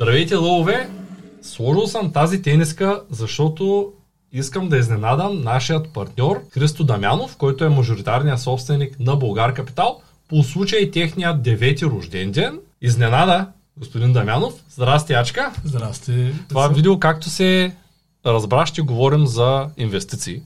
Здравейте, лъвове! Сложил съм тази тениска, защото искам да изненадам нашият партньор Христо Дамянов, който е мажоритарният собственик на Българ Капитал, по случай техният девети рожден ден. Изненада, господин Дамянов. Здрасти, Ачка! Здрасти! Това видео, както се разбра, ще говорим за инвестиции.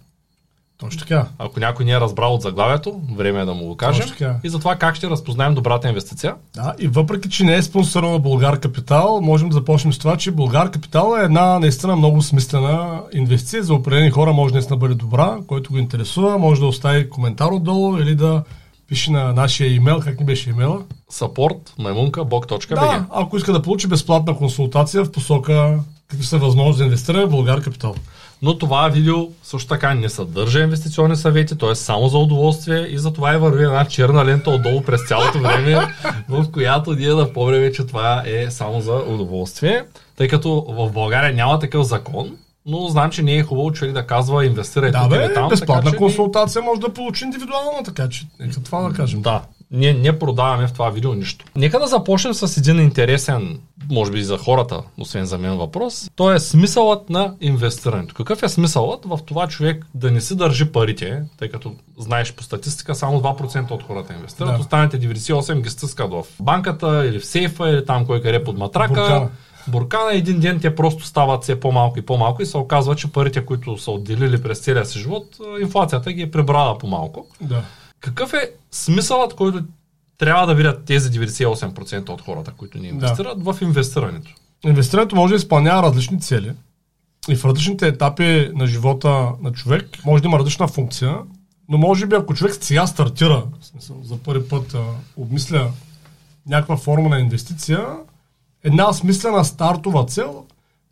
Точно така. Ако някой не е разбрал от заглавието, време е да му го кажем. Точно така. И за това как ще разпознаем добрата инвестиция. Да, и въпреки, че не е спонсор на Българ Капитал, можем да започнем с това, че Българ Капитал е една наистина много смислена инвестиция. За определени хора може наистина да бъде добра, който го интересува, може да остави коментар отдолу или да пише на нашия имейл, как ни беше имейла? Support maimunka.bog.bg Да, ако иска да получи безплатна консултация в посока какви са възможности за инвестиране в Българ Капитал. Но това видео също така не съдържа инвестиционни съвети, т.е. само за удоволствие и за това и върви една черна лента отдолу през цялото време, в която ние да помним, че това е само за удоволствие, тъй като в България няма такъв закон, но знам, че не е хубаво човек да казва инвестирай Да, тук бе, там. безплатна така, консултация може да получи индивидуално, така че нека това да кажем. Да, ние не продаваме в това видео нищо. Нека да започнем с един интересен, може би и за хората, освен за мен въпрос. То е смисълът на инвестирането. Какъв е смисълът в това човек да не си държи парите, тъй като знаеш по статистика само 2% от хората инвестират, Да. останете 98% ги стискат в банката или в сейфа или там кой къде под матрака. Буркана. Буркана един ден те просто стават все по-малко и по-малко и се оказва, че парите, които са отделили през целия си живот, инфлацията ги е прибрала по-малко. Да. Какъв е смисълът, който трябва да видят тези 98% от хората, които ни инвестират в инвестирането? Инвестирането може да изпълнява различни цели и в различните етапи на живота на човек може да има различна функция, но може би ако човек сега стартира, в смисъл, за първи път а, обмисля някаква форма на инвестиция, една смислена стартова цел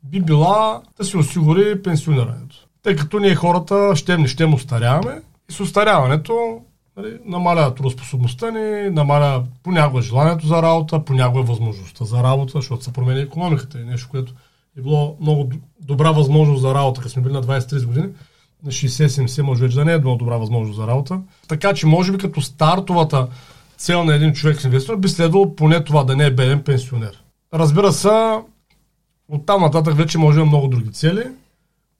би била да си осигури пенсионирането. Тъй като ние хората щем не щем устаряваме и с устаряването нали, намаля трудоспособността ни, намаля понякога желанието за работа, понякога възможността за работа, защото се променя економиката и нещо, което е било много добра възможност за работа, като сме били на 23 години, на 60-70 може вече да не е било добра възможност за работа. Така че може би като стартовата цел на един човек инвеститор би следвало поне това да не е беден пенсионер. Разбира се, от там нататък вече може да има много други цели.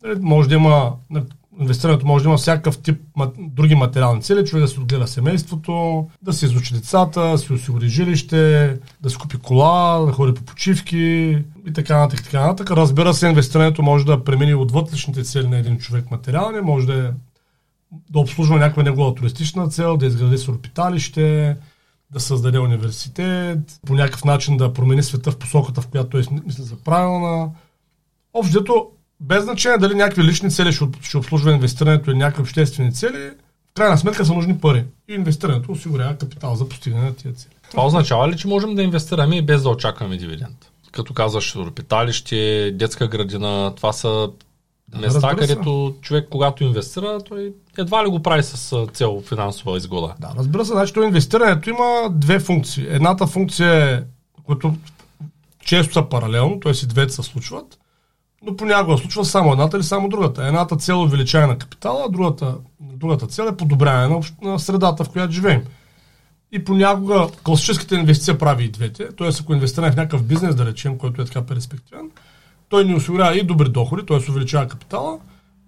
Нали, Може да има, инвестирането може да има всякакъв тип други материални цели, човек да си отгледа семейството, да си изучи децата, да си осигури жилище, да си купи кола, да ходи по почивки и така нататък. Така нататък. Разбира се, инвестирането може да премине отвъд личните цели на един човек материални, може да, е, да обслужва някаква негова туристична цел, да изгради сурпиталище, да създаде университет, по някакъв начин да промени света в посоката, в която той мисли за правилна. Общото, без значение дали някакви лични цели ще, ще обслужва инвестирането или някакви обществени цели, в крайна сметка са нужни пари. И инвестирането осигурява капитал за постигане на тия цели. Това означава ли, че можем да инвестираме и без да очакваме дивиденд? Като казваш, сурпиталище, детска градина, това са места, където човек, когато инвестира, той едва ли го прави с цел финансова изгода. Да, разбира се, значи то инвестирането има две функции. Едната функция е, които често са паралелно, т.е. и двете се случват, но понякога случва само едната или само другата. Едната цел е увеличаване на капитала, а другата, другата цел е подобряване на, на средата, в която живеем. И понякога класическата инвестиция прави и двете. Т.е. ако инвестираме в някакъв бизнес, да речем, който е така перспективен, той ни осигурява и добри доходи, т.е. увеличава капитала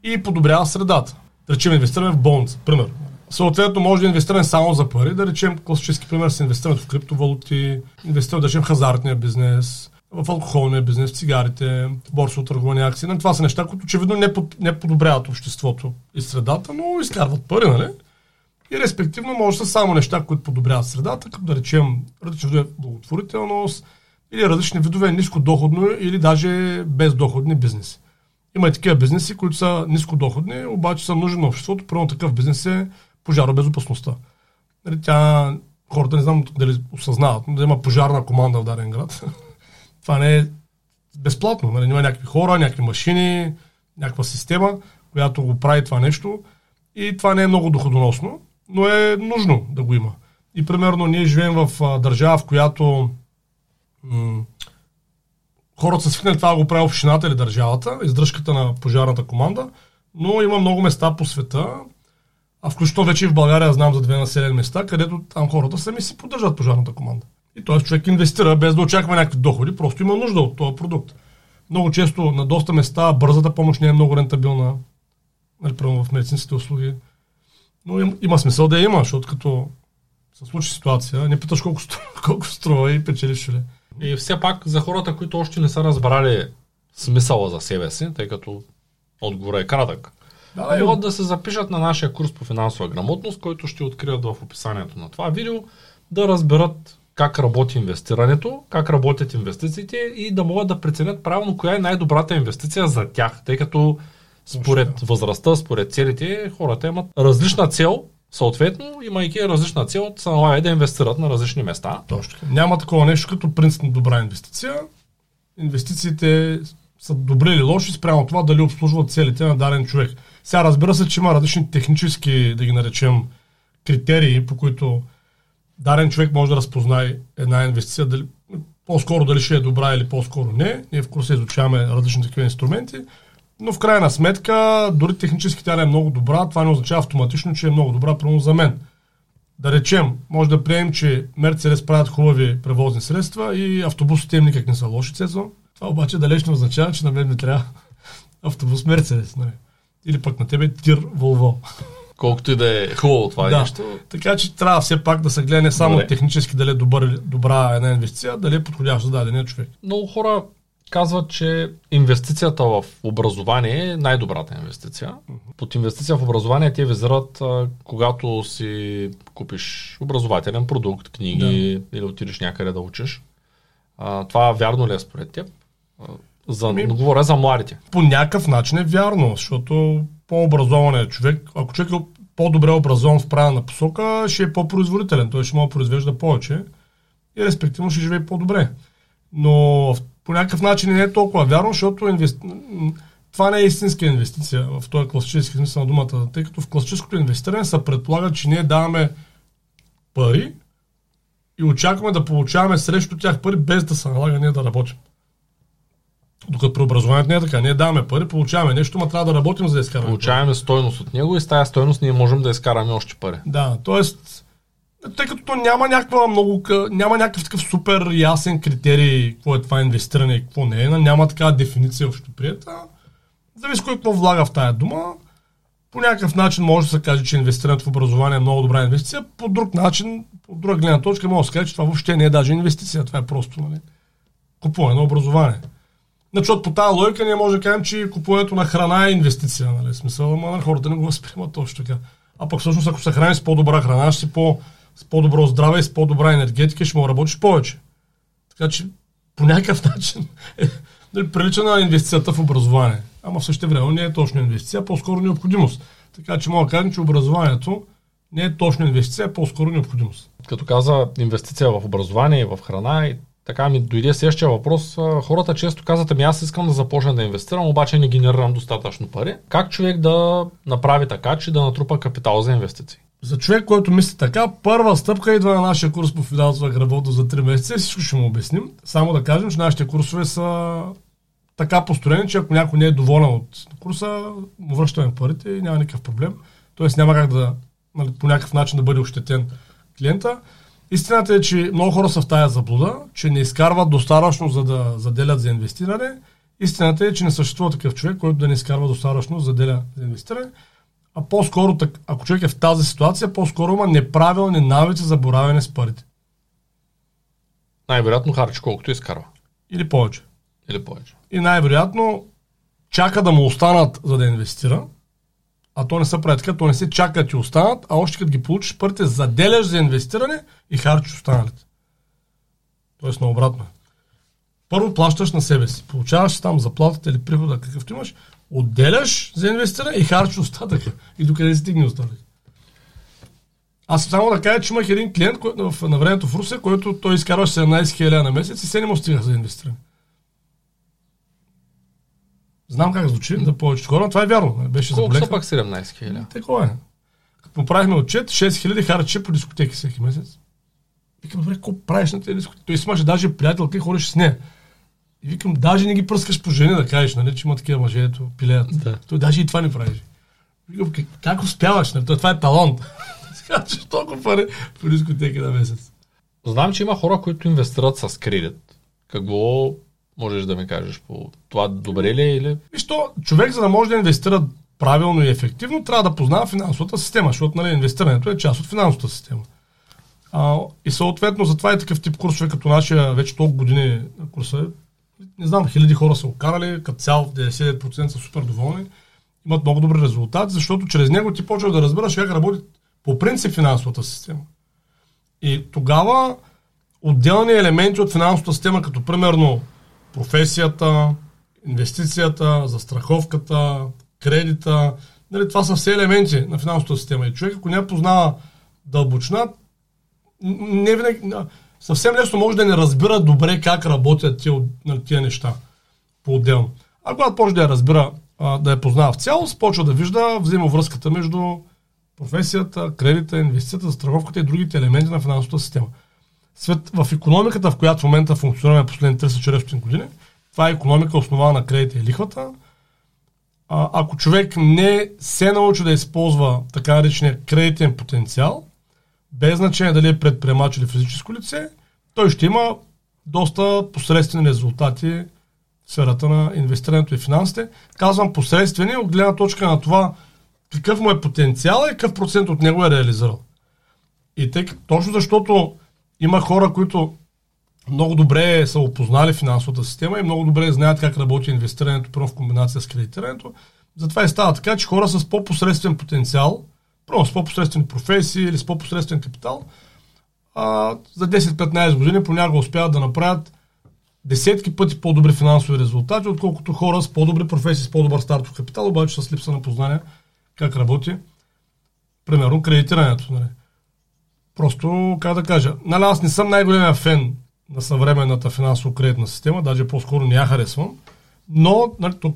и подобрява средата. Да речем, инвестираме в болница, пример. Съответно, може да инвестираме само за пари, да речем, класически пример с инвестирането в криптовалути, инвестирането, да речем, в хазартния бизнес, в алкохолния бизнес, цигарите, борсово търговани акции. Нали, Това са неща, които очевидно не, под, не подобряват обществото и средата, но изкарват пари, нали? И респективно може да са само неща, които подобряват средата, като да речем различни видове благотворителност или различни видове нискодоходно или даже бездоходни бизнеси. Има и такива бизнеси, които са нискодоходни, обаче са нужни на обществото. Първо такъв бизнес е пожаробезопасността. Нали, тя, хората не знам дали осъзнават, но да има пожарна команда в даден град. Това не е безплатно. Нали, има някакви хора, някакви машини, някаква система, която го прави това нещо. И това не е много доходоносно, но е нужно да го има. И примерно ние живеем в а, държава, в която м- хората са свикнали това да го прави общината или държавата, издръжката на пожарната команда, но има много места по света, а включително вече и в България знам за две населени места, където там хората сами си поддържат пожарната команда. И т.е. човек инвестира без да очаква някакви доходи, просто има нужда от този продукт. Много често на доста места бързата помощ не е много рентабилна, нали, примерно в медицинските услуги. Но им, има смисъл да я има, защото като се случи ситуация, не питаш колко, колко струва и печелиш ли. И все пак за хората, които още не са разбрали смисъла за себе си, тъй като отговорът е кратък, да, могат да се запишат на нашия курс по финансова грамотност, който ще открият в описанието на това видео, да разберат как работи инвестирането, как работят инвестициите и да могат да преценят правилно коя е най-добрата инвестиция за тях, тъй като според възрастта, според целите, хората имат различна цел, съответно, имайки различна цел, се налага да инвестират на различни места. Точно. Няма такова нещо като принцип на добра инвестиция. Инвестициите са добри или лоши спрямо това дали обслужват целите на даден човек. Сега разбира се, че има различни технически, да ги наречем, критерии, по които даден човек може да разпознае една инвестиция, дали, по-скоро дали ще е добра или по-скоро не. Ние в курса изучаваме различни такива инструменти, но в крайна сметка, дори технически тя не е много добра, това не означава автоматично, че е много добра, примерно за мен. Да речем, може да приемем, че Мерцедес правят хубави превозни средства и автобусите им никак не са лоши, цезвам. Това обаче далеч не означава, че на мен ми трябва автобус Мерцедес. Нали? Или пък на тебе тир Волво. Колкото и да е хубаво това Да. нещо. Така че трябва все пак да се гледа не само Добре. технически дали е добър, добра една инвестиция, дали е подходящ за дадения човек. Много хора казват, че инвестицията в образование е най-добрата инвестиция. Под инвестиция в образование те визират, а, когато си купиш образователен продукт, книги или отидеш някъде да учиш. А, това вярно ли е според теб? За, Ами- говоря за младите. По някакъв начин е вярно, защото по-образован е човек, ако човек е по-добре образован в правилна посока, ще е по-производителен, той ще може да произвежда повече и респективно ще живее по-добре. Но по някакъв начин не е толкова вярно, защото инвести... това не е истинска инвестиция в този класически смисъл на думата, тъй като в класическото инвестиране се предполага, че ние даваме пари и очакваме да получаваме срещу тях пари, без да се налага ние да работим. Докато при образованието не е така. Ние даваме пари, получаваме нещо, но трябва да работим за да изкараме. Получаваме стойност от него и с тази стойност ние можем да изкараме още пари. Да, т.е. тъй като то няма някаква много, няма някакъв такъв супер ясен критерий, какво е това инвестиране и какво не е, няма такава дефиниция общо прията. Зависи кой какво влага в тая дума. По някакъв начин може да се каже, че инвестирането в образование е много добра инвестиция. По друг начин, по друга гледна точка, може да се каже, че това въобще не е даже инвестиция. Това е просто нали, купуване на образование. Защото по тази логика ние може да кажем, че купуването на храна е инвестиция. Нали? Смисъл, ама на хората не го възприемат точно така. А пък всъщност, ако се храниш с по-добра храна, ще си по, с по-добро здраве и с по-добра енергетика, ще му работиш повече. Така че по някакъв начин е, нали, прилича на инвестицията в образование. Ама в същото време не е точно инвестиция, а по-скоро необходимост. Така че мога да кажем, че образованието не е точно инвестиция, а по-скоро необходимост. Като каза инвестиция в образование и в храна и така ми дойде следващия въпрос. Хората често казват, ами аз искам да започна да инвестирам, обаче не генерирам достатъчно пари. Как човек да направи така, че да натрупа капитал за инвестиции? За човек, който мисли така, първа стъпка идва на нашия курс по финансова грамотност за 3 месеца и всичко ще му обясним. Само да кажем, че нашите курсове са така построени, че ако някой не е доволен от курса, му връщаме парите и няма никакъв проблем. Тоест няма как да нали, по някакъв начин да бъде ощетен клиента. Истината е, че много хора са в тая заблуда, че не изкарват достатъчно за да заделят за инвестиране. Истината е, че не съществува такъв човек, който да не изкарва достатъчно за да заделя за инвестиране. А по-скоро, ако човек е в тази ситуация, по-скоро има неправилни навици за боравене с парите. Най-вероятно харчи колкото изкарва. Или повече. Или повече. И най-вероятно чака да му останат, за да инвестира. А то не се прави така, то не се чака да ти останат, а още като ги получиш парите, заделяш за инвестиране и харчиш останалите. Тоест наобратно. Първо плащаш на себе си. Получаваш там заплатата или прихода, какъвто имаш, отделяш за инвестиране и харчиш остатъка. И докъде стигне остатък. Аз само да кажа, че имах един клиент кой, в, на времето в Русе, който той изкарваше 17 000 на месец и се не му стига за инвестиране. Знам как звучи да повечето хора, но това е вярно. Беше Колко са пак 17 хиляди? Такова е. Като му правихме отчет, 6000 харчи по дискотеки всеки месец. Викам, добре, какво правиш на тези дискотеки? Той имаше даже приятелка и ходиш с нея. И викам, даже не ги пръскаш по жени да кажеш, нали, че има такива мъже, ето, пилеят. Да. Той даже и това не правиш. Викам, как, как успяваш? Нали? Това е талант. Че толкова пари по дискотеки на месец. Знам, че има хора, които инвестират с кредит. Какво можеш да ми кажеш по това? Добре ли е или... Виж човек за да може да инвестира правилно и ефективно, трябва да познава финансовата система, защото нали, инвестирането е част от финансовата система. А, и съответно, затова е такъв тип курсове, като нашия вече толкова години курса. Не знам, хиляди хора са окарали, като цял 99% са супер доволни, имат много добри резултати, защото чрез него ти почваш да разбираш как работи по принцип финансовата система. И тогава отделни елементи от финансовата система, като примерно професията, инвестицията, застраховката, кредита, нали, това са все елементи на финансовата система. И човек, ако не познава дълбочина, не винаги, съвсем лесно може да не разбира добре как работят тия, нали, тия неща по-отделно. А когато почне да я разбира, да я познава в цялост, почва да вижда взаимовръзката между професията, кредита, инвестицията, страховката и другите елементи на финансовата система. Свет, в економиката, в която в момента функционираме последните 30-40 години, това е економика основана на кредита и лихвата. А, ако човек не се научи да използва така наречения кредитен потенциал, без значение дали е предприемач или физическо лице, той ще има доста посредствени резултати в сферата на инвестирането и финансите. Казвам посредствени от гледна точка на това какъв му е потенциал и какъв процент от него е реализирал. И тъй, точно защото има хора, които много добре са опознали финансовата система и много добре знаят как работи инвестирането, първо в комбинация с кредитирането. Затова и става така, че хора с по-посредствен потенциал, първо с по-посредствени професии или с по-посредствен капитал, а, за 10-15 години понякога успяват да направят десетки пъти по-добри финансови резултати, отколкото хора с по-добри професии, с по-добър стартов капитал, обаче с липса на познание как работи, примерно, кредитирането. Нали. Просто, как да кажа, нали, аз не съм най-големия фен на съвременната финансово-кредитна система, даже по-скоро не я харесвам, но нали, то,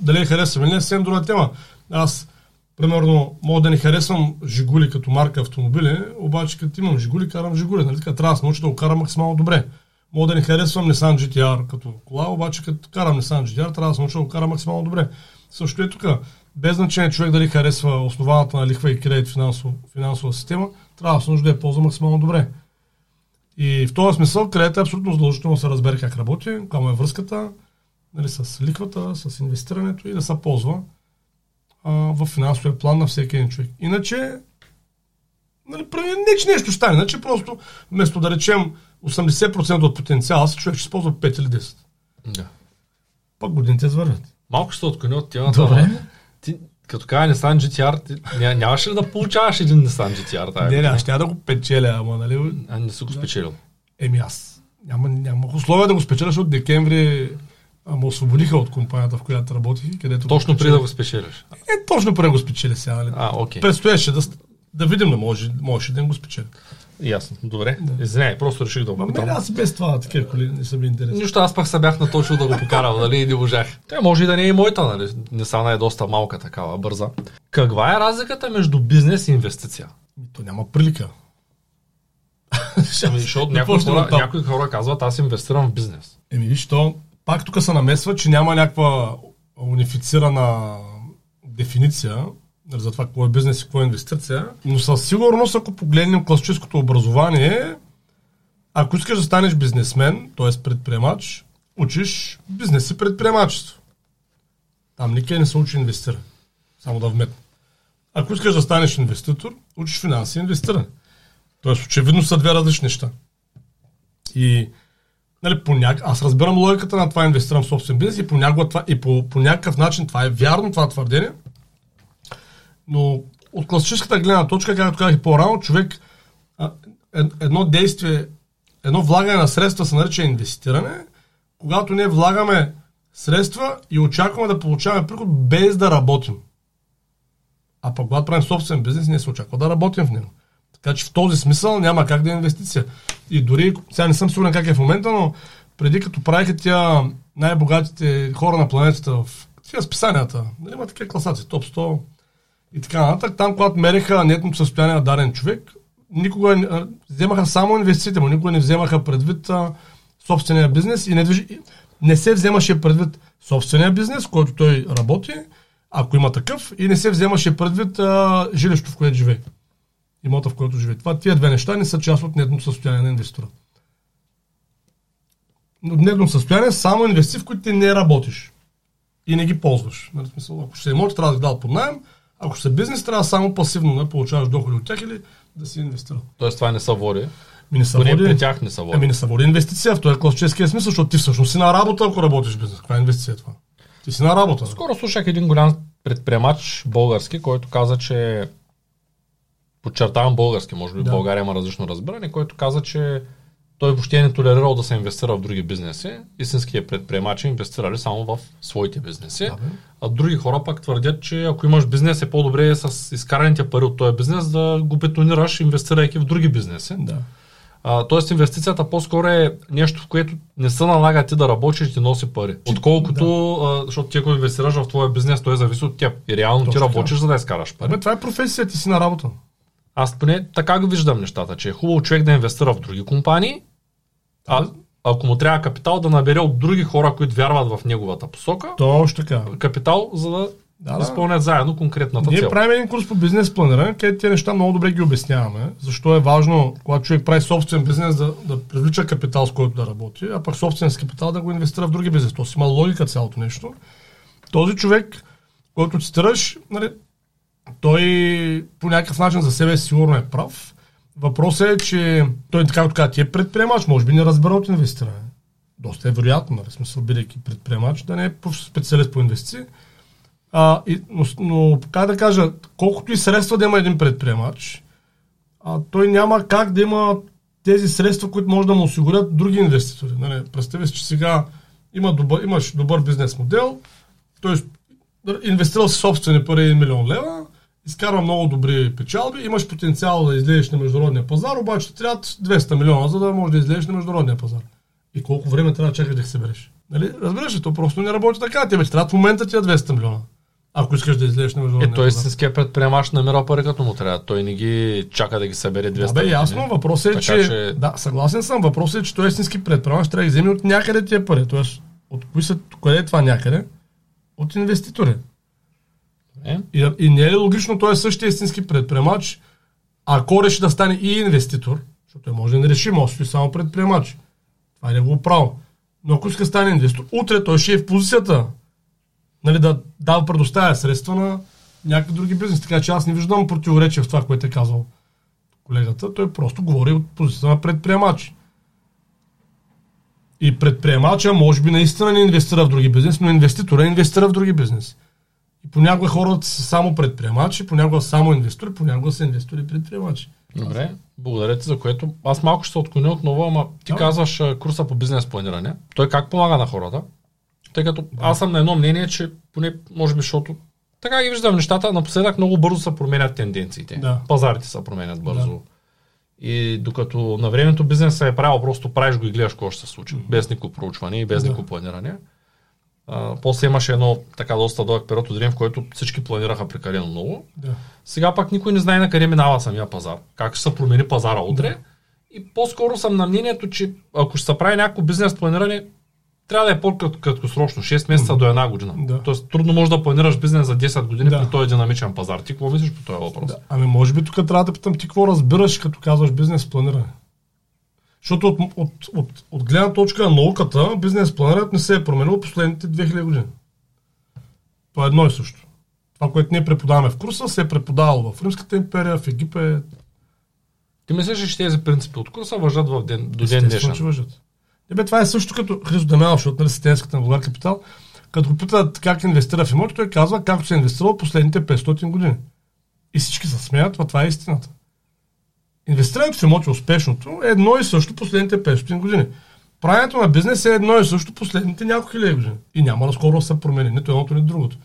дали я харесвам или не съвсем друга тема. Аз, примерно, мога да не харесвам Жигули като марка автомобили, обаче като имам Жигули, карам Жигули. Нали, така, трябва да се науча да го карам максимално добре. Мога да не харесвам Nissan GTR като кола, обаче като карам Nissan GTR, трябва да се науча да го карам максимално добре. Също е тук без значение човек дали харесва основаната на лихва и кредит финансово, финансова система, трябва нужда да я ползва максимално добре. И в този смисъл кредит е абсолютно задължително да се разбере как работи, каква му е връзката нали, с лихвата, с инвестирането и да се ползва а, в финансовия план на всеки един човек. Иначе, нали, не нещо стане, иначе просто вместо да речем 80% от потенциала си, човек ще използва 5 или 10. Да. Пак годините извървят. Малко ще отклоня от темата. Добре ти, като кажа Nissan GTR, ти, ня, нямаше ли да получаваш един Nissan GTR? Тая не, не, аз ще да го печеля, ама нали... А не си го спечелил. Еми аз. Няма, няма условия да го спечеля, защото декември ама освободиха от компанията, в която работих. Където точно преди да го спечелиш? Не, точно преди да го спечеля сега. Нали? А, окей. Предстояше да, да видим, да може, може да им го спечеля. Ясно, добре. Да. Извинявай, просто реших да го попитам. аз без това такива коли не са ми интересни. Нищо, аз пък се бях наточил да го покарам, нали, и не можах. Те може и да не е и моята, нали, не стана е доста малка такава, бърза. Каква е разликата между бизнес и инвестиция? То няма прилика. Ами, защото някои хора, някои хора казват, аз инвестирам в бизнес. Еми, виж, то пак тук се намесва, че няма някаква унифицирана дефиниция за това какво е бизнес и какво е инвестиция. Но със сигурност, ако погледнем класическото образование, ако искаш да станеш бизнесмен, т.е. предприемач, учиш бизнес и предприемачество. Там никъде не се учи инвестиране. Само да вметна. Ако искаш да станеш инвеститор, учиш финанси и инвестиране. Тоест, очевидно са две различни неща. И нали, по няк... аз разбирам логиката на това инвестирам в собствен бизнес и, по, това, и по, по някакъв начин това е вярно, това твърдение, но от класическата гледна точка, както казах и по-рано, човек едно действие, едно влагане на средства се нарича инвестиране, когато ние влагаме средства и очакваме да получаваме приход без да работим. А пък когато правим собствен бизнес, ние се очаква да работим в него. Така че в този смисъл няма как да е инвестиция. И дори, сега не съм сигурен как е в момента, но преди като правиха тя най-богатите хора на планетата в тия списанията, нали, има такива класации, топ 100, и така нататък. Там, когато мереха нетното състояние на даден човек, никога не, вземаха само инвестициите му, никога не вземаха предвид а, собствения бизнес и не, движ... не се вземаше предвид собствения бизнес, който той работи, ако има такъв, и не се вземаше предвид а, жилището, в което живее. имота, в който живее. Това, тия две неща не са част от нетното състояние на инвестора. Но нетно състояние са само инвестиции, в които ти не работиш и не ги ползваш. Нали, смисъл, ако ще се имоти, трябва да ги дадат под найем, ако са бизнес, трябва само пасивно да получаваш доходи от тях или да си инвестирал. Тоест това не са води. Ми не са Поне води, при тях не са води. ами не са води инвестиция в този класическия смисъл, защото ти всъщност си на работа, ако работиш бизнес. Каква е инвестиция това? Ти си на работа. Скоро слушах един голям предприемач български, който каза, че подчертавам български, може би Да. България има различно разбиране, който каза, че той въобще не толерирал да се инвестира в други бизнеси. Истинските предприемачи инвестирали само в своите бизнеси. Да, бе. а други хора пак твърдят, че ако имаш бизнес е по-добре с изкараните пари от този бизнес да го бетонираш, инвестирайки в други бизнеси. Да. А, тоест инвестицията по-скоро е нещо, в което не се налага ти да работиш и ти носи пари. Отколкото, а, защото ти ако инвестираш в твоя бизнес, той зависи от теб. И реално ти Точно така. работиш, за да изкараш пари. Абе, това е професия, ти си на работа. Аз поне така го виждам нещата, че е хубаво човек да инвестира в други компании, а ако му трябва капитал, да набере от други хора, които вярват в неговата посока, Точно така. капитал, за да, Да, да. изпълнят заедно конкретната Ние цел. правим един курс по бизнес планиране, където тези неща много добре ги обясняваме. Защо е важно, когато човек прави собствен бизнес, да, да привлича капитал, с който да работи, а пък собствен с капитал да го инвестира в други бизнес. То си има логика цялото нещо. Този човек, който цитираш, нали, той по някакъв начин за себе си сигурно е прав. Въпросът е, че той така така ти е предприемач, може би не разбира от инвестиране. Доста е вероятно, нали, смисъл, бидейки предприемач, да не е специалист по инвестиции. А, и, но, но, как да кажа, колкото и средства да има един предприемач, а, той няма как да има тези средства, които може да му осигурят други инвеститори. Нали, представи си, че сега има добър, имаш добър бизнес модел, т.е. инвестирал си собствени пари 1 милион лева, изкарва много добри печалби, имаш потенциал да излезеш на международния пазар, обаче ти трябват 200 милиона, за да можеш да излезеш на международния пазар. И колко време трябва да чакаш да ги събереш? Нали? Разбираш ли, то просто не работи така. Тебе ти трябва в момента ти е 200 милиона. Ако искаш да излезеш на Е, международния той пазар. истинския предприемач намира пари като му трябва. Той не ги чака да ги събере 200 Да, бе, ясно. Въпросът е, че... че- Да, съгласен съм. Въпросът е, че той е истински предприемач трябва да ги вземе от някъде тия пари. Тоест, от кои са, къде е това някъде? От инвеститори. Е? И, и не е логично той е същия истински предприемач, ако реши да стане и инвеститор, защото той може да не реши, може да само предприемач. Това е негово право. Но ако иска стане инвеститор, утре той ще е в позицията нали, да дава предоставя средства на някакви други бизнес. Така че аз не виждам противоречие в това, което е казал колегата. Той просто говори от позицията на предприемач. И предприемача може би наистина не инвестира в други бизнес, но инвеститора инвестира в други бизнес. И понякога хората са само предприемачи, понякога само инвестори, понякога са инвестори и предприемачи. Добре, благодаря ти за което. Аз малко ще се отклоня отново, ама ти Да. казваш курса по бизнес планиране. Той как помага на хората? Тъй като аз съм на едно мнение, че поне, може би, защото така ги виждам нещата, напоследък много бързо се променят тенденциите. Да. Пазарите се променят бързо. И докато на времето бизнеса е правил, просто правиш го и гледаш какво ще се случи. Без никакво проучване и без Да. никакво планиране. А, после имаше едно така доста дълъг период от време, в който всички планираха прекалено много. Да. Сега пак никой не знае на къде минава самия пазар. Как ще се промени пазара утре. И по-скоро съм на мнението, че ако ще се прави някакво бизнес планиране, трябва да е по-краткосрочно, 6 месеца до една година. Да. Тоест трудно можеш да планираш бизнес за 10 години Да. при този динамичен пазар. Ти какво мислиш по този въпрос? Да. Ами може би тук трябва да питам ти какво разбираш, като казваш бизнес планиране. Защото от, от, от, от гледна точка на науката, бизнес планирането не се е променило последните 2000 години. То е едно и също. Това, което ние преподаваме в курса, се е преподавало в Римската империя, в Египет. Ти мислиш, ли, че тези принципи от курса въжат в ден, до ден днешен? че въжат. Не бе, това е също като Христо Дамянов, защото нали системската на Българ Капитал, като го питат как инвестира в имоти, той казва както се е инвестирал последните 500 години. И всички се смеят, това, това е истината. Инвестирането в имоти успешното е едно и също последните 500 години. Правенето на бизнес е едно и също последните няколко хиляди години. И няма наскоро да се промени нито едното, нито другото.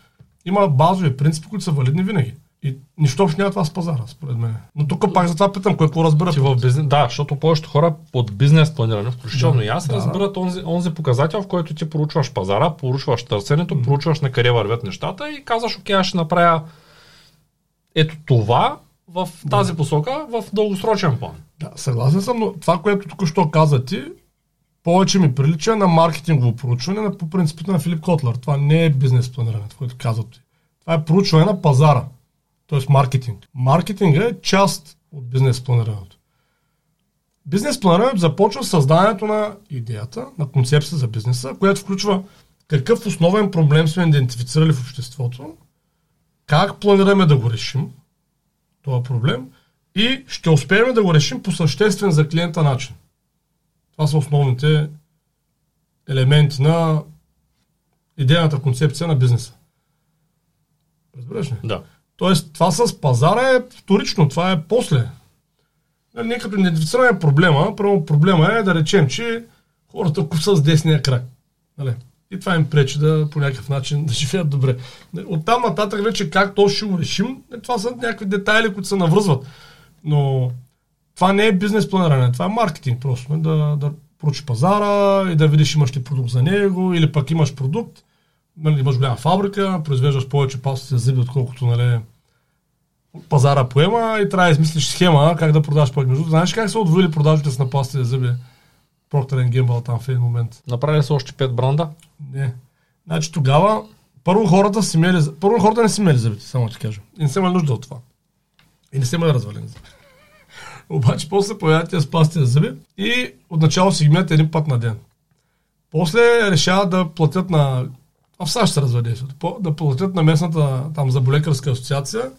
Има базови принципи, които са валидни винаги. И нищо общо няма това с пазара, според мен. Но тук пак за това питам, кой какво разбира. Ти в бизнес, да, защото повечето хора под бизнес планиране, включително Да, и аз, да. разбират онзи, онзи показател, в който ти поручваш пазара, поручваш търсенето, поручваш на къде вървят нещата и казваш, окей, аз ще направя ето това в тази посока в дългосрочен план. Да, съгласен съм, но това, което току-що каза ти, повече ми прилича на маркетингово проучване на, по принципите на Филип Котлер. Това не е бизнес планиране, което казват ти. Това е проучване на пазара, т.е. маркетинг. Маркетинга е част от бизнес планирането. Бизнес планирането започва с създаването на идеята, на концепция за бизнеса, която включва какъв основен проблем сме идентифицирали в обществото, как планираме да го решим, това проблем, и ще успеем да го решим по съществен за клиента начин. Това са основните елементи на идейната концепция на бизнеса. Разбираш ли? Да. Тоест, това с пазара е вторично, това е после. Нали, ние като идентифицираме проблема, първо проблема е да речем, че хората куса с десния крак. Нали? И това им пречи да по някакъв начин да живеят добре. От там нататък вече как то ще го решим, е, това са някакви детайли, които се навръзват. Но това не е бизнес планиране, това е маркетинг просто. Да, да проучи пазара и да видиш имаш ли продукт за него, или пък имаш продукт, нали, имаш голяма фабрика, произвеждаш повече пасти за зъби, отколкото нали, пазара поема и трябва да измислиш схема как да продаш повече. Знаеш как са отвоили продажите с на пасти за зъби? Procter Gamble там в един момент. Направили са още 5 бранда? Не. Значи тогава първо хората си мели, първо хората не си мели зъбите, само ти кажа. И не се имали нужда от това. И не се имали развалени зъби. Обаче после появяват тези пасти за зъби и отначало си ги мият един път на ден. После решават да платят на... А в САЩ се разведе Да платят на местната там заболекарска асоциация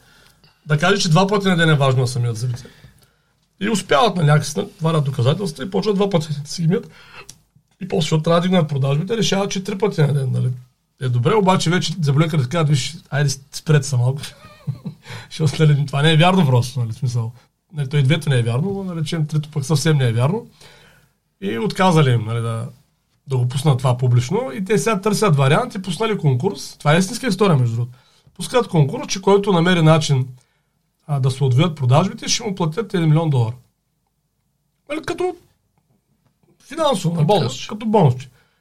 да каже, че два пъти на ден е важно да самият зъбите. И успяват на някакси варят доказателства и почват два пъти да си ги мият. И после, защото трябва да дигнат продажбите, решават, че три пъти на ден. Нали? Е добре, обаче вече заболекарите казват, виж, айде спрете се малко. Защото нали, това не е вярно просто, нали, смисъл. Нали, той и двете не е вярно, но наречем трето пък съвсем не е вярно. И отказали им нали, да, да го пуснат това публично. И те сега търсят вариант и пуснали конкурс. Това е истинска история, между другото. Пускат конкурс, че който намери начин а, да се отвият продажбите, ще му платят 1 милион долара. Нали, като финансово, нали, бонус. Като бонус.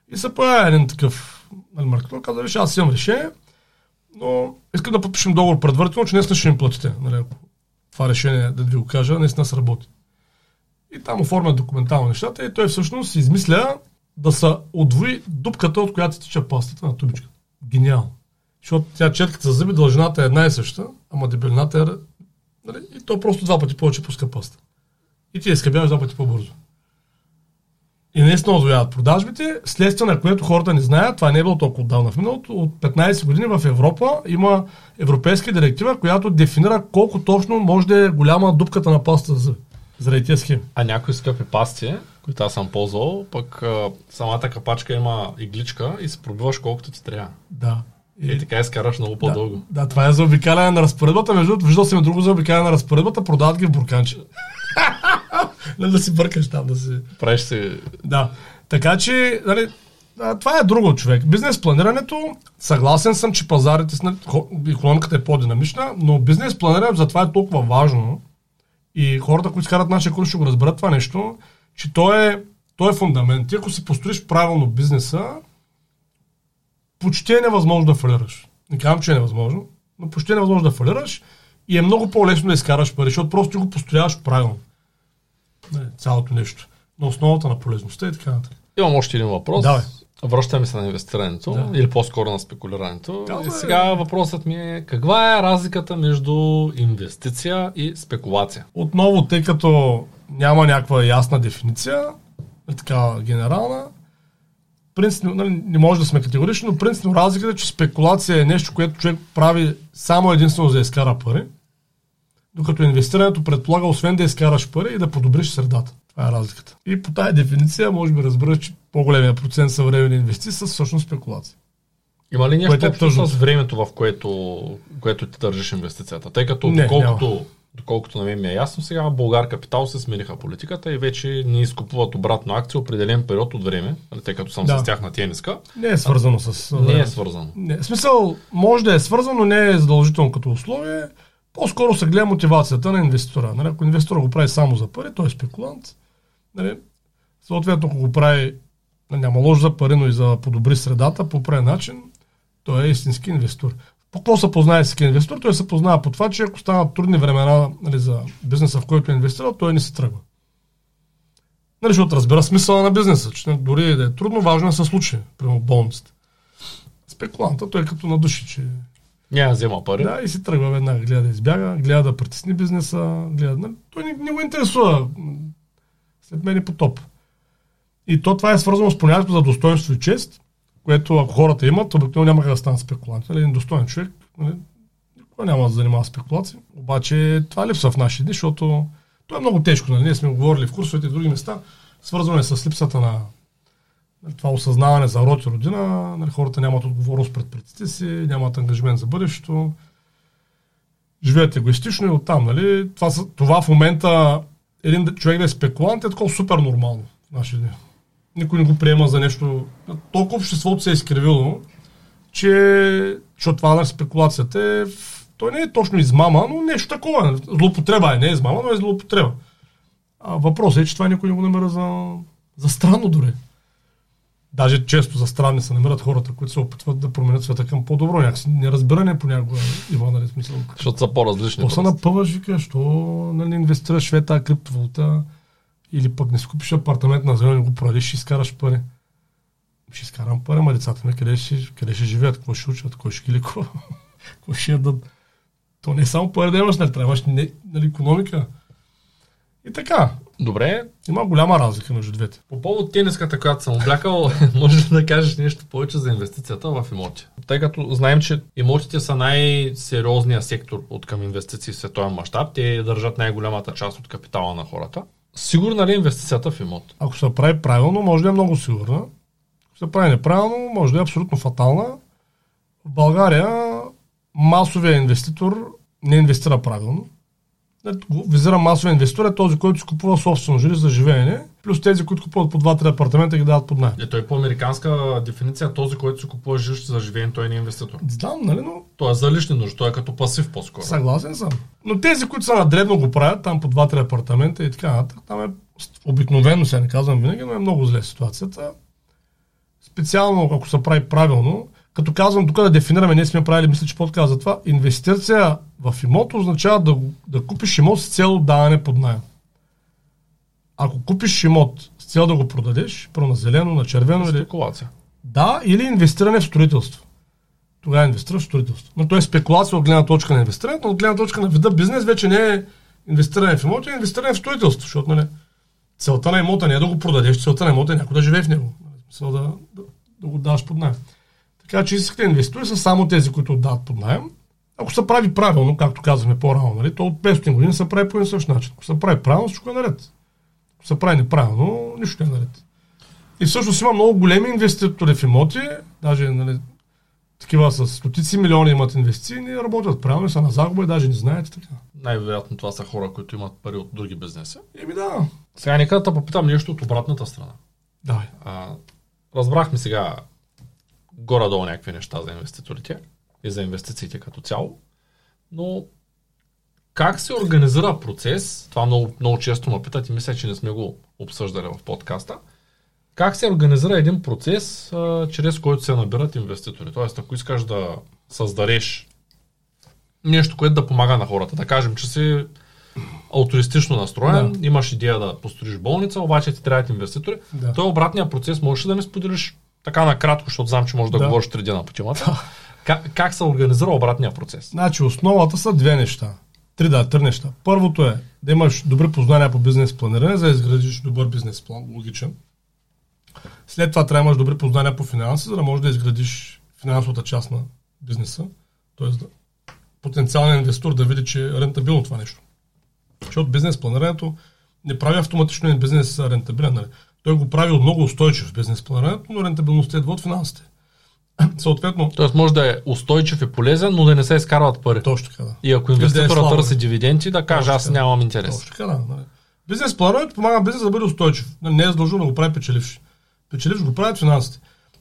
И се появява един такъв нали, маркетолог, каза, виж, аз имам решение, но искам да подпишем договор предварително, че днес ще им платите. Нали, това решение, да ви го кажа, наистина сработи. И там оформят документално нещата и той всъщност измисля да се отвои дупката, от която тича пастата на тубичката. Гениално. Защото тя четката за зъби, дължината е една и съща, ама дебелината е... Нали? И то просто два пъти повече пуска паста. И ти изкъбяваш два пъти по-бързо. И наистина отвояват продажбите, следствие на което хората не знаят, това не е било толкова отдавна в миналото, от 15 години в Европа има европейска директива, която дефинира колко точно може да е голяма дупката на паста за заради тези схеми. А някои скъпи пасти, които аз съм ползвал, пък а, самата капачка има игличка и се пробиваш колкото ти трябва. Да. И, и така изкараш много по-дълго. Да, да, това е за обикаляне на разпоредбата. Между другото, виждал съм друго за обикаляне на разпоредбата, продават ги в бурканче. Не да си бъркаш там, да си... Правиш си... Да. Така че, нали, това е друго човек. Бизнес планирането, съгласен съм, че пазарите, економиката е по-динамична, но бизнес планирането затова е толкова важно и хората, които изкарат нашия курс, ще го разберат това нещо, че то е, то е фундамент. Ти ако си построиш правилно бизнеса, почти е невъзможно да фалираш. Не казвам, че е невъзможно, но почти е невъзможно да фалираш и е много по-лесно да изкараш пари, защото просто го построяваш правилно. Не, цялото нещо. На основата на полезността и така нататък. Имам още един въпрос. Давай. Връщаме се на инвестирането Да. или по-скоро на спекулирането. Да, и сега въпросът ми е каква е разликата между инвестиция и спекулация? Отново, тъй като няма някаква ясна дефиниция, е така генерална, принципно, нали, не може да сме категорични, но принципно разликата е, че спекулация е нещо, което човек прави само единствено за да изкара пари, докато инвестирането предполага освен да изкараш пари и да подобриш средата. Това е разликата. И по тази дефиниция може би разбереш, че по-големия процент съвременни инвестиции са всъщност спекулации. Има ли нещо е общо тъжно. с времето, в което, което ти държиш инвестицията? Тъй като Не, доколкото, доколкото на мен ми е ясно, сега Българ Капитал се смениха политиката и вече ни изкупуват обратно акции определен период от време, нали, тъй като съм Да. с тях на тениска. Не е свързано с... Не е свързано. Не, в смисъл, може да е свързано, но не е задължително като условие. По-скоро се гледа мотивацията на инвеститора. Нали, ако инвеститора го прави само за пари, той е спекулант. Нали, съответно, ако го прави, нали, няма лош за пари, но и за подобри средата по правилен начин, той е истински инвестор. По какво се познае истински инвестор? Той се познава по това, че ако станат трудни времена нали, за бизнеса, в който е инвестирал, той не се тръгва. Нали, защото разбира смисъла на бизнеса, че дори да е трудно, важно е да се случи, примерно болницата спекуланта, той като на души, че Няма взема пари. Да, и си тръгва веднага, гледа да избяга, гледа да притесни бизнеса, гледа... нали, Той не, не го интересува. След мен е потоп. И то това е свързано с понятието за достоинство и чест, което ако хората имат, обикновено няма как да станат спекуланти. Нали, един достоен човек нали, никога няма да занимава спекулации. Обаче това липсва в нашите дни, защото то е много тежко. Нали? Ние сме го говорили в курсовете и други места, свързване с липсата на нали, това осъзнаване за род и родина. Нали, хората нямат отговорност пред предците си, нямат ангажимент за бъдещето. Живеят егоистично и оттам. Нали? Това, това в момента един човек да е спекулант е такова супер нормално в нашите дни. Никой не го приема за нещо. Толкова обществото се е изкривило, че, че това на спекулацията е, той не е точно измама, но нещо такова. Злоупотреба е, не е измама, но е злоупотреба. А въпросът е, че това никой не го намира за, за странно дори. Даже често за странни се намират хората, които се опитват да променят света към по-добро. Някакси неразбиране понякога има, нали, смисъл. Защото са по-различни. Какво се напъваш, викаш, що нали, инвестираш в тази криптовалута или пък не си купиш апартамент на зелено и го продадеш, ще изкараш пари. Ще изкарам пари, ма децата ми къде ще, къде ще живеят, какво ще учат, кой ще ги лекува, какво ще ядат. То не е само пари да имаш, нали, трябва да имаш не, нали, економика. И така, Добре, има голяма разлика между двете. По повод тениската, която съм облякал, може ли да кажеш нещо повече за инвестицията в имоти? Тъй като знаем, че имотите са най-сериозният сектор от към инвестиции в световен мащаб. Те държат най-голямата част от капитала на хората. Сигурна ли е инвестицията в имот? Ако се прави правилно, може да е много сигурна. Ако се прави неправилно, може да е абсолютно фатална. В България масовия инвеститор не инвестира правилно. Го Визира масовия инвеститор е този, който си купува собствено жилище за живеене, плюс тези, които купуват по 2-3 апартамента и ги дават под найем. Е, той по американска дефиниция, този, който си купува жилище за живеене, той не е инвеститор. Знам, нали, но Той е за лични нужди, той е като пасив по-скоро. съгласен съм. Но тези, които са на дребно го правят, там по 2-3 апартамента и така нататък, там е обикновено, сега не казвам винаги, но е много зле ситуацията. Специално, ако се прави правилно, като казвам тук да дефинираме, ние сме правили, мисля, че подкаст за това, инвестиция в имот означава да, да купиш имот с цел даване под найем. Ако купиш имот с цел да го продадеш, про на зелено, на червено или Спекулация. да, или инвестиране в строителство. Тогава инвестираш в строителство. Но то е спекулация от гледна точка на инвестирането, но от гледна точка на вида бизнес вече не е инвестиране в имоти, а инвестиране в строителство, защото нали, целта на имота не е да го продадеш, целта на имота е някой да живее в него. Нали, смисъл да, да, да го даваш под найем. Така че истинските инвеститори са само тези, които отдават под найем. Ако се прави правилно, както казахме по-рано, нали, то от 500 години се прави по един същ начин. Ако се прави правилно, всичко е наред. Се прави неправилно, нищо не е наред. И всъщност има много големи инвеститори в имоти, даже нали, такива с стотици милиони имат инвестиции, не работят правилно, са на загуба и даже не знаете така. Най-вероятно това са хора, които имат пари от други бизнеси. Еми да. Сега нека да попитам нещо от обратната страна. Давай. А, разбрахме сега горе-долу някакви неща за инвеститорите и за инвестициите като цяло, но как се организира процес, това много, много често ме питат и мисля, че не сме го обсъждали в подкаста, как се организира един процес, а, чрез който се набират инвеститори? Тоест, ако искаш да създадеш нещо, което да помага на хората, да кажем, че си алтруистично настроен, Да. имаш идея да построиш болница, обаче ти трябват инвеститори. Да. Той обратния процес можеш ли да не споделиш така накратко, защото знам, че можеш да, Да. говориш три дена по темата. Как, как се организира обратния процес? Значи основата са две неща. Три, да, три неща. Първото е да имаш добри познания по бизнес планиране, за да изградиш добър бизнес план, логичен. След това трябва да имаш добри познания по финанси, за да можеш да изградиш финансовата част на бизнеса. Тоест да, потенциалният инвестор да види, че е рентабилно това нещо. Защото бизнес планирането не прави автоматично бизнес рентабилен. Нали? Той го прави от много устойчив бизнес планирането, но рентабилността идва от финансите. Съответно, Тоест може да е устойчив и полезен, но да не се изкарват пари. точно така да. И ако Или да е инвеститора търси дивиденти, да каже, аз нямам интерес. Точно така, да. Бизнес плановете помага бизнес да бъде устойчив. Не е задължено да го прави печеливш. Печеливш го правят финансите.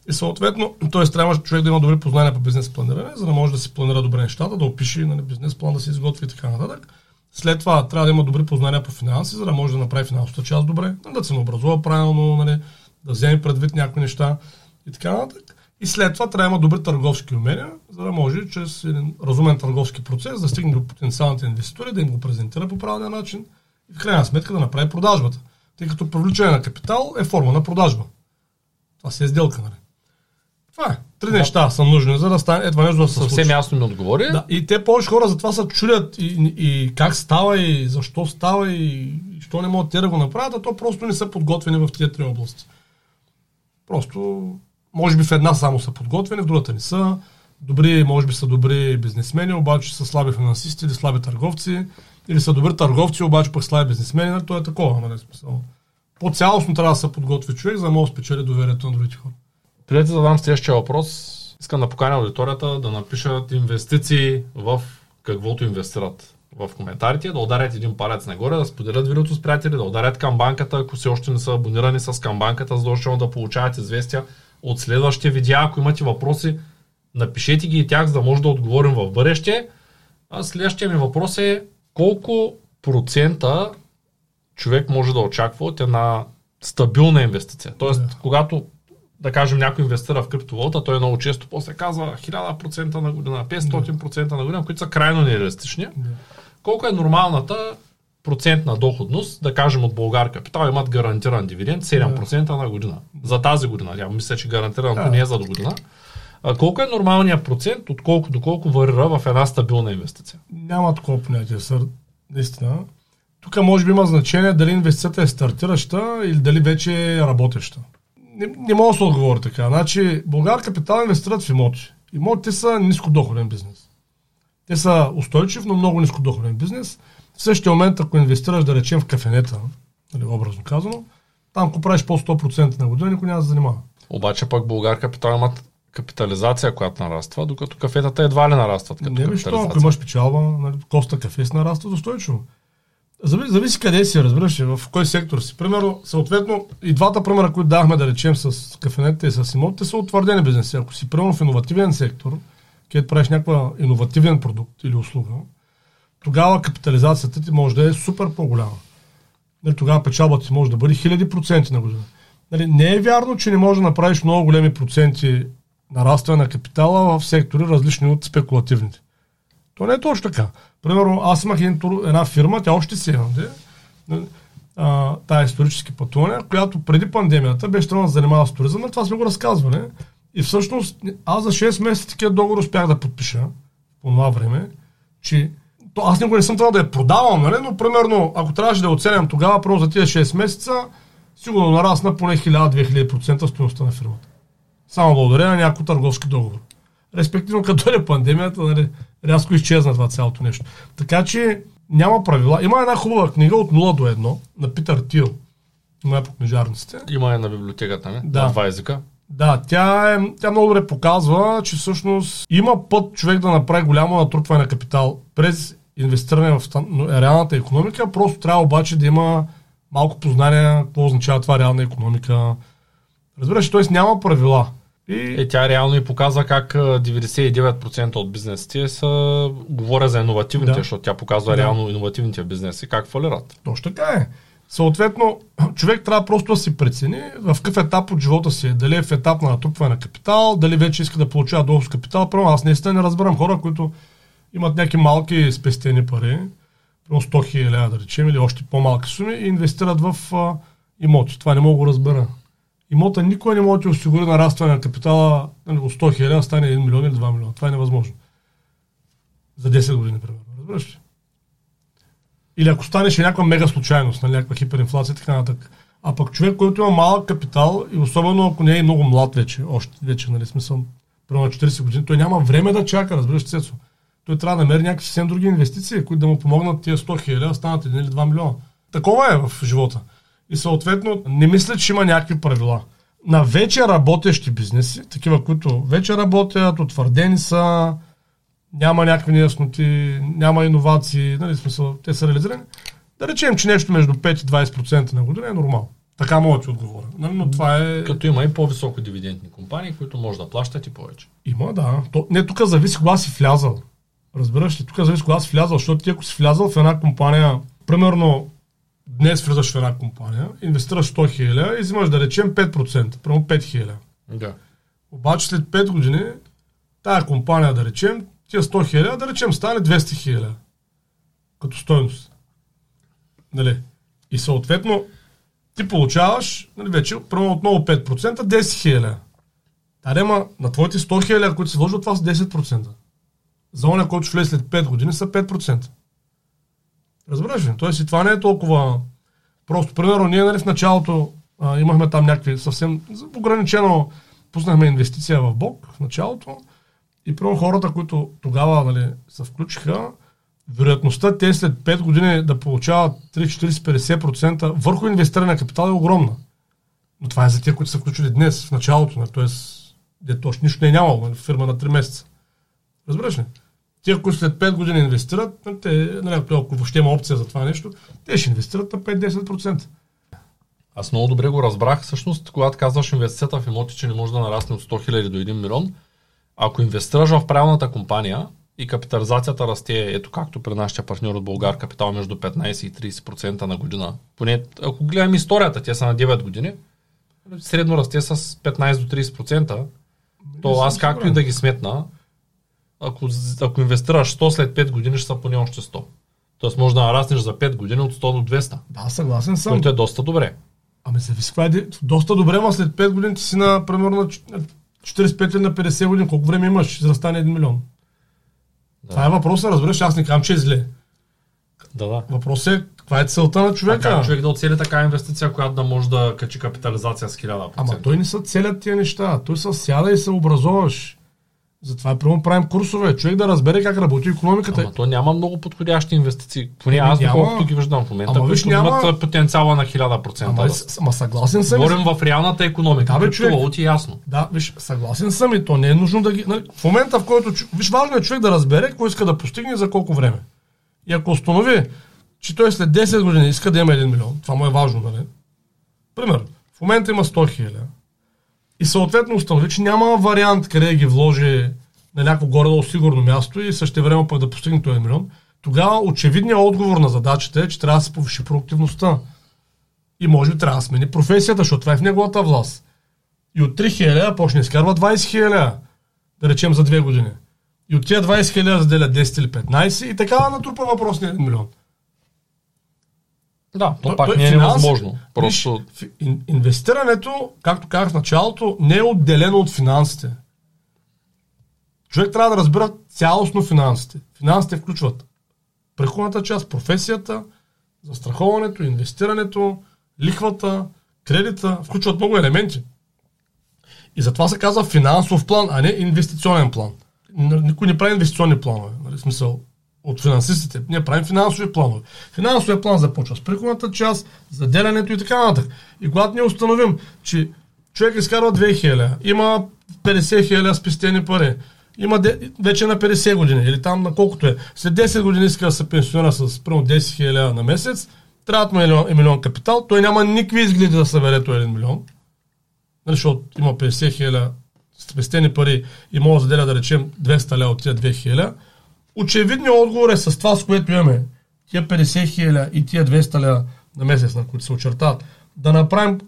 И съответно, т.е. трябва човек да има добри познания по бизнес планиране, за да може да си планира добре нещата, да опише нали, бизнес план, да се изготви и така нататък. След това трябва да има добри познания по финанси, за да може да направи финансовата част добре, да се образува правилно, нали, да вземе предвид някакви неща и така нататък. И след това трябва да има добри търговски умения, за да може чрез един разумен търговски процес да стигне до потенциалните инвеститори, да им го презентира по правилния начин и в крайна сметка да направи продажбата. Тъй като привличане на капитал е форма на продажба. Това си е сделка, нали? Това е. Три неща са нужни, за да стане това нещо да се Съвсем случи. ясно ми отговори. Да, и те повече хора затова се чудят и, и как става и защо става и, и що не могат те да го направят, а то просто не са подготвени в тези три области. Просто, може би в една само са подготвени, в другата не са. Добри, може би са добри бизнесмени, обаче са слаби финансисти или слаби търговци, или са добри търговци, обаче пък слаби бизнесмени, нали? то е такова, нали смисъл. По-цялостно трябва да се подготви човек, за да може да спечели доверието на другите хора. Преди да задам следващия въпрос, искам да поканя аудиторията да напишат инвестиции в каквото инвестират в коментарите, да ударят един палец нагоре, да споделят видеото с приятели, да ударят към банката, ако все още не са абонирани с към банката, задължително да получават известия от следващите видеа. Ако имате въпроси, напишете ги и тях, за да може да отговорим в бъдеще. А следващия ми въпрос е колко процента човек може да очаква от една стабилна инвестиция. Тоест, Да. когато да кажем, някой инвестира в криптовалута, той много често после казва 1000% на година, 500% на година, които са крайно нереалистични. Колко е нормалната процентна доходност, да кажем от Българ Капитал, имат гарантиран дивиденд 7% на година. За тази година. Я мисля, че гарантираното Да. не е за до година. А колко е нормалният процент, от колко до колко варира в една стабилна инвестиция? Няма такова понятие, сър, наистина. Тук може би има значение дали инвестицията е стартираща или дали вече е работеща. Не, не мога да се отговори така. Значи, Българ Капитал инвестират в имоти. Имотите са нискодоходен бизнес. Те са устойчив, но много нискодоходен бизнес. В същия момент, ако инвестираш, да речем, в кафенета, нали, образно казано, там, ако правиш по 100% на година, никой няма да се занимава. Обаче пък Българ Капитал имат капитализация, която нараства, докато кафетата едва ли нарастват като Не виж, що, ако имаш печалба, нали, коста кафе се нараства устойчиво. Зави- Зависи къде си, разбираш, в кой сектор си. Примерно, съответно, и двата примера, които дахме, да речем, с кафенетите и с имотите, са утвърдени бизнеси. Ако си, примерно, в иновативен сектор, където правиш някаква иновативен продукт или услуга, тогава капитализацията ти може да е супер по-голяма. Нали, тогава печалбата ти може да бъде хиляди проценти на година. Нали, не е вярно, че не можеш да направиш много големи проценти нарастване на капитала в сектори, различни от спекулативните. То не е точно така. Примерно, аз имах една фирма, тя още си имам, де, а, тая исторически пътуване, която преди пандемията беше трябвало да занимава с туризъм, но това сме го разказвали. И всъщност аз за 6 месеца такива договори успях да подпиша по това време, че аз никога не съм трябвало да я продавам, нали? но примерно, ако трябваше да я оценям тогава, първо за тези 6 месеца, сигурно нарасна поне 1000-2000% стоеността на фирмата. Само благодарение на някои търговски договор. Респективно, като дойде пандемията, нали, рязко изчезна това цялото нещо. Така че няма правила. Има една хубава книга от 0 до 1 на Питър Тил. Има я по книжарниците. Има е на библиотеката ми, Да. на два езика. Да, тя, е, тя много добре показва, че всъщност има път човек да направи голямо натрупване на капитал през инвестиране в но- реалната економика, просто трябва обаче да има малко познание какво означава това реална економика. Разбираш, т.е. няма правила. И Е, тя реално и показва как а, 99% от бизнесите са, говоря за иновативните, Да. защото тя показва Да. реално иновативните бизнеси, как фалират. Точно така е. Съответно, човек трябва просто да си прецени в какъв етап от живота си е. Дали е в етап на натрупване на капитал, дали вече иска да получава доход с капитал. Първо, аз наистина не разбирам хора, които имат някакви малки спестени пари, примерно 100 хиляди да речем, или още по-малки суми и инвестират в а, имоти. Това не мога да разбера. Имота никой не може да осигури нарастване на капитала нали, от 100 хиляди, стане 1 милион или 2 милиона. Това е невъзможно. За 10 години, примерно. Разбираш ли? Или ако станеше някаква мега случайност, нали, някаква хиперинфлация и така нататък. А пък човек, който има малък капитал и особено ако не е много млад вече, още вече, нали, смисъл, примерно на 40 години, той няма време да чака, разбираш, Цецо. Той трябва да намери някакви съвсем други инвестиции, които да му помогнат тия 100 хиляди станат 1 или 2 милиона. Такова е в живота. И съответно, не мисля, че има някакви правила. На вече работещи бизнеси, такива, които вече работят, утвърдени са, няма някакви неясноти, няма иновации, нали, смисъл, те са реализирани. Да речем, че нещо между 5 и 20% на година е нормално. Така мога да ти отговоря. Нали, но това е... Като има и по-високо дивидендни компании, които може да плащат и повече. Има, да. То, не, тук зависи кога си влязал. Разбираш ли? Тук зависи кога си влязал, защото ти ако си влязал в една компания, примерно днес влизаш в една компания, инвестираш 100 хиляди и взимаш да речем 5%, примерно 5 хиляди. Да. Обаче след 5 години тая компания, да речем, тия 100 хиляди, да речем, стане 200 хиляди. Като стойност. Нали? И съответно, ти получаваш, нали, вече, примерно отново 5%, 10 хиляди. Да, ма на твоите 100 хиляди, които си вложат, това са 10%. За оня, който ще влезе след 5 години, са 5%. Разбираш ли? Тоест и това не е толкова просто. Примерно, ние нали, в началото а, имахме там някакви съвсем ограничено, пуснахме инвестиция в Бог в началото и примерно хората, които тогава нали, се включиха, вероятността те след 5 години да получават 3-40-50% върху инвестиране капитал е огромна. Но това е за тези, които са включили днес, в началото, нали, т.е. дето нищо не е нямало, нали, фирма на 3 месеца. Разбираш ли? Тия, които след 5 години инвестират, те, нали, ако въобще има опция за това нещо, те ще инвестират на 5-10%. Аз много добре го разбрах. Всъщност, когато казваш инвестицията в имоти, че не може да нарасне от 100 000 до 1 милион, ако инвестираш в правилната компания и капитализацията расте, ето както при нашия партньор от Българ Капитал, между 15 и 30% на година, поне ако гледам историята, те са на 9 години, средно расте с 15 до 30%, то аз както и да ги сметна, ако, ако инвестираш 100 след 5 години, ще са поне още 100. Тоест може да нараснеш за 5 години от 100 до 200. Да, съгласен съм. Което е доста добре. Ами зависи каква е. Доста добре, ма след 5 години ти си на, примерно, на 45 или на 50 години. Колко време имаш, за да стане 1 милион? Да. Това е въпросът, разбираш, аз не казвам, че е зле. Да, да. Въпросът е каква е целта на човека. А как човек да оцели така инвестиция, която да може да качи капитализация с 1000%? Ама той не са целят тия неща. Той са сяда и се образоваш. Затова прямо правим курсове. Човек да разбере как работи економиката. Ама то няма много подходящи инвестиции. Поне аз Няма. доколкото ги виждам в момента, Ама виж, няма- имат потенциала на 1000%. Ама, да. ама съгласен съм. Говорим в реалната економика. Да, бе, човек. ти е ясно. Да, виж, съгласен съм и то не е нужно да ги... Нали, в момента, в който... Виж, важно е човек да разбере какво иска да постигне за колко време. И ако установи, че той след 10 години иска да има 1 милион, това му е важно, нали? Пример, в момента има 100 хиляди и съответно установи, че няма вариант къде да ги вложи на някакво горе сигурно място и също време пък да постигне този милион, тогава очевидният отговор на задачата е, че трябва да се повиши продуктивността. И може би трябва да смени професията, защото това е в неговата власт. И от 3 хиляди почне да изкарва 20 хиляди, да речем за 2 години. И от тия 20 хиляди заделя 10 или 15 и така натрупа въпросния 1 милион. Да, то Той- пак той не е финанси- невъзможно. Просто Виж, инвестирането, както казах в началото, не е отделено от финансите. Човек трябва да разбира цялостно финансите. Финансите включват приходната част, професията, застраховането, инвестирането, лихвата, кредита, включват много елементи. И затова се казва финансов план, а не инвестиционен план. Никой не прави инвестиционни планове. Нали, смисъл, от финансистите. Ние правим финансови планове. Финансовия план започва с приходната част, заделянето и така нататък. И когато ние установим, че човек изкарва 2000, има 50 хиляди спестени пари, има де, вече на 50 години или там на колкото е. След 10 години иска да се пенсионира с примерно 10 хиляди на месец, трябва му милион, милион капитал, той няма никакви изгледи да събере този 1 милион. Нали, защото има 50 хиляди спестени пари и може да заделя, да речем, 200 лева от тия 2 хиляди. Очевидният отговор е с това, с което имаме тия 50 хиляди и тия 200 лева на месец, на които се очертават, да направим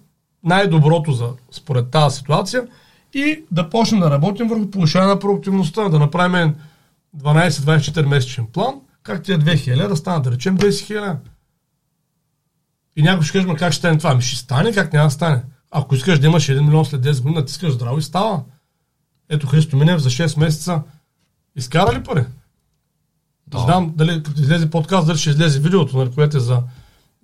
най-доброто за, според тази ситуация и да почнем да работим върху повишаване на продуктивността, да направим 12-24 месечен план, как тия 2 хиляди да станат, да речем, 10 хиляди. И някой ще каже, «Ма как ще стане това? Ами ще стане, как няма да стане? Ако искаш да имаш 1 милион след 10 години, натискаш здраво и става. Ето Христо Минев за 6 месеца изкара ли пари? Да. Знам дали като излезе подкаст, дали ще излезе видеото, нали, което е за,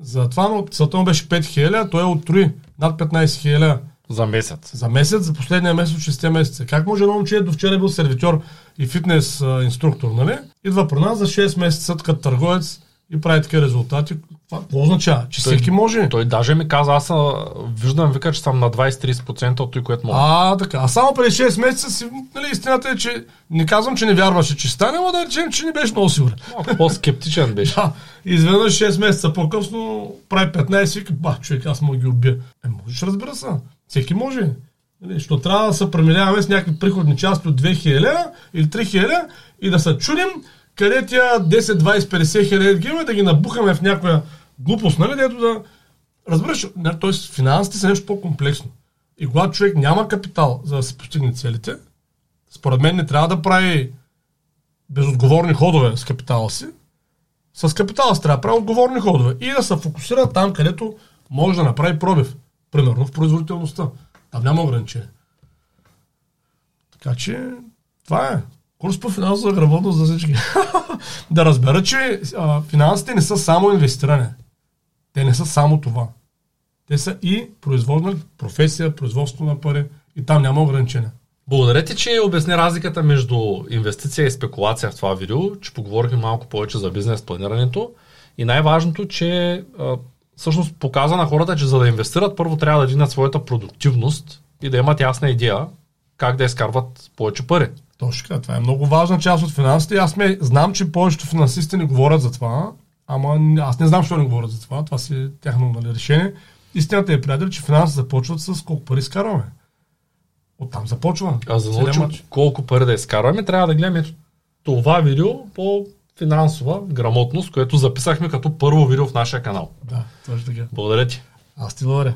за това, но целта му беше 5000, той е отруи над 15 000 за месец. за месец, за последния месец от 6 месеца. Как може едно момче до вчера е бил сервитьор и фитнес а, инструктор, нали? Идва при нас за 6 месеца като търговец и прави такива резултати. Това какво означава? Че Той- всеки може. Той даже ми каза, аз виждам, вика, че съм на 20-30% от той, което мога. А, така. А само преди 6 месеца си, нали, истината е, че не казвам, че не вярваше, че стане, но да речем, че не беше много сигурен. Малко по-скептичен беше. Да, изведнъж 6 месеца по-късно прави 15 и вика, бах, човек, аз мога ги убия. Е, можеш, разбира се. Всеки може. Нали, Що трябва да се преминаваме с някакви приходни части от 2000 лева или 3000 и да се чудим къде тя 10, 20, 50 хиляди ги имаме, да ги набухаме в някоя глупост, нали, дето да... Разбираш, т.е. финансите са нещо по-комплексно. И когато човек няма капитал, за да се постигне целите, според мен не трябва да прави безотговорни ходове с капитала си, с капитала си трябва да прави отговорни ходове и да се фокусира там, където може да направи пробив. Примерно в производителността. Там няма ограничение. Така че, това е. Курс по финансова грамотност за всички. да разбера, че а, финансите не са само инвестиране. Те не са само това. Те са и производна професия, производство на пари и там няма ограничения. Благодаря ти, че обясни разликата между инвестиция и спекулация в това видео, че поговорихме малко повече за бизнес планирането и най-важното, че а, всъщност показа на хората, че за да инвестират, първо трябва да дигнат своята продуктивност и да имат ясна идея как да изкарват повече пари. Точно така. Това е много важна част от финансите. Аз ме, знам, че повечето финансисти не говорят за това, ама аз не знам, защо не говорят за това. Това си тяхно нали, решение. Истината е, приятели, че финансите започват с колко пари изкарваме. Оттам започва. А за да научим колко пари да изкарваме, трябва да гледаме това видео по финансова грамотност, което записахме като първо видео в нашия канал. Да, точно така. Благодаря ти. Аз ти благодаря.